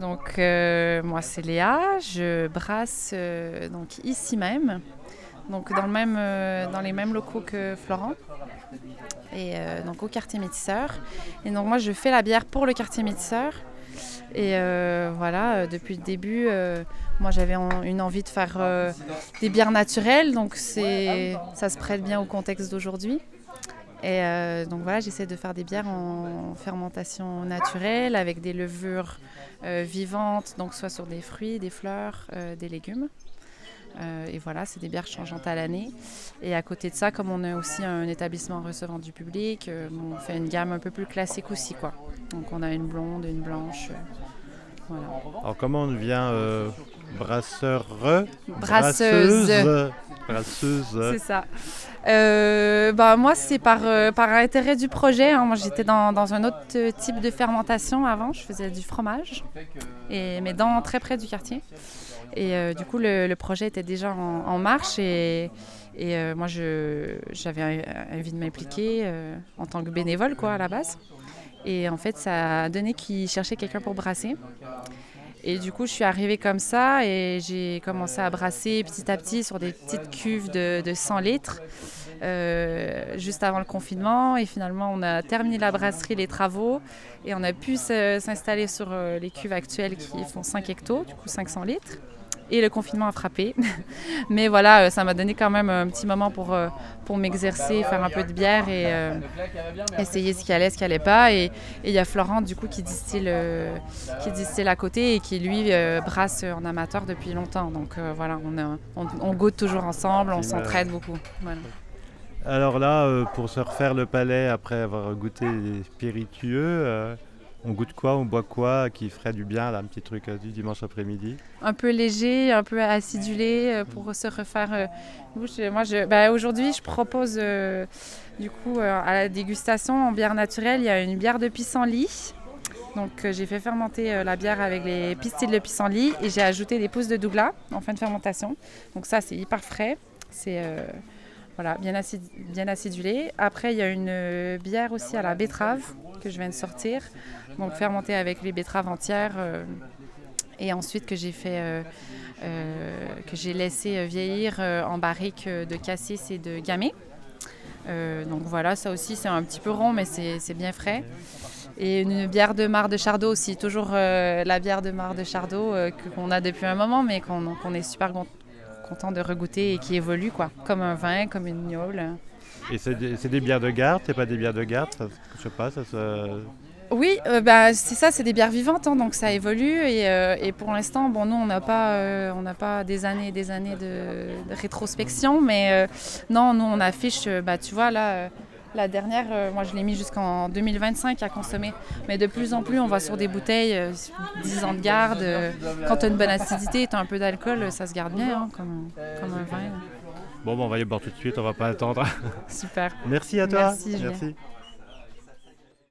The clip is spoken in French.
Donc, euh, moi, c'est Léa. Je brasse euh, donc ici même, donc euh, dans les mêmes locaux que Florent, et donc au quartier Métisseur. Et donc, moi, je fais la bière pour le quartier Métisseur. Et voilà, depuis le début, moi, j'avais une envie de faire des bières naturelles, donc ça se prête bien au contexte d'aujourd'hui. Et euh, donc voilà, j'essaie de faire des bières en fermentation naturelle avec des levures euh, vivantes, donc soit sur des fruits, des fleurs, euh, des légumes. Et voilà, c'est des bières changeantes à l'année. Et à côté de ça, comme on a aussi un établissement recevant du public, on fait une gamme un peu plus classique aussi, quoi. Donc on a une blonde, une blanche. Voilà. Alors comment on devient euh, brasseur Brasseuse. Brasseuse. Brasseuse. C'est ça. Euh, bah, moi, c'est par, euh, par intérêt du projet. hein. Moi, j'étais dans, dans un autre euh, type de fermentation avant. Je faisais du fromage, et, mais dans, très près du quartier. Et euh, du coup, le, le projet était déjà en, en marche. Et, et euh, moi, je- j'avais envie de m'impliquer euh, en tant que bénévole, quoi, à la base. Et en fait, ça a donné qu'ils cherchaient quelqu'un pour brasser. Et du coup, je suis arrivée comme ça et j'ai commencé à brasser petit à petit sur des petites cuves de, de 100 litres euh, juste avant le confinement. Et finalement, on a terminé la brasserie, les travaux et on a pu s'installer sur euh, les cuves actuelles qui font 5 hectos, du coup 500 litres. Et le confinement a frappé. Mais voilà, euh, ça m'a donné quand même un petit moment pour, euh, pour m'exercer, faire un peu de bière et euh, essayer ce qui allait, ce qui allait pas. Et il y a Florent, du coup, qui distille, euh, qui distille à côté et qui, lui, euh, brasse en amateur depuis longtemps. Donc voilà, on, a- on, on goûte toujours ensemble, on s'entraide beaucoup. Voilà. Alors là, pour se refaire le palais après avoir goûté les spiritueux, on goûte quoi? On boit quoi qui ferait du bien, là, un petit truc euh, du dimanche après-midi? Un peu léger, un peu acidulé euh, pour se refaire. euh, bouche. Moi, je, bah, aujourd'hui, je propose, euh, du coup, euh, à la dégustation en bière naturelle, il y a une bière de pissenlit. Donc, euh, j'ai fait fermenter euh, la bière avec les pistils de pissenlit et j'ai ajouté des pousses de douglas en fin de fermentation. Donc, ça, c'est hyper frais. C'est euh, voilà, bien, bien acidulé. Après, il y a une euh, bière aussi à la betterave que je viens de sortir. Donc, fermentée avec les betteraves entières. euh, et ensuite que j'ai fait euh, euh, que j'ai laissé vieillir en barrique de cassis et de gamay. Donc voilà, ça aussi c'est un petit peu rond mais c'est bien frais. Et une bière de Mar de Chardot aussi, toujours la bière de Mar de Chardot qu'on a depuis un moment mais qu'on est super con- content de regoûter et qui évolue quoi, comme un vin, comme une gnôle. Et c'est des, bières de garde, c'est pas des bières de garde ça, Je sais pas, ça. Oui, euh, bah, c'est ça, c'est des bières vivantes, hein, donc ça évolue. Et, euh, et pour l'instant, bon, nous, on n'a pas, euh, pas des années et des années de, rétrospection, mais euh, non, nous, on affiche, bah, tu vois, là, la dernière, moi, je l'ai mis jusqu'en 2025 à consommer. Mais de plus en plus, on va sur des bouteilles, euh, 10 ans de garde. quand tu as une bonne acidité et tu as un peu d'alcool, ça se garde bien, hein, comme, comme un vin. Bon, bon, on va y boire tout de suite, on va pas attendre. Super. Merci à toi. Merci. Merci.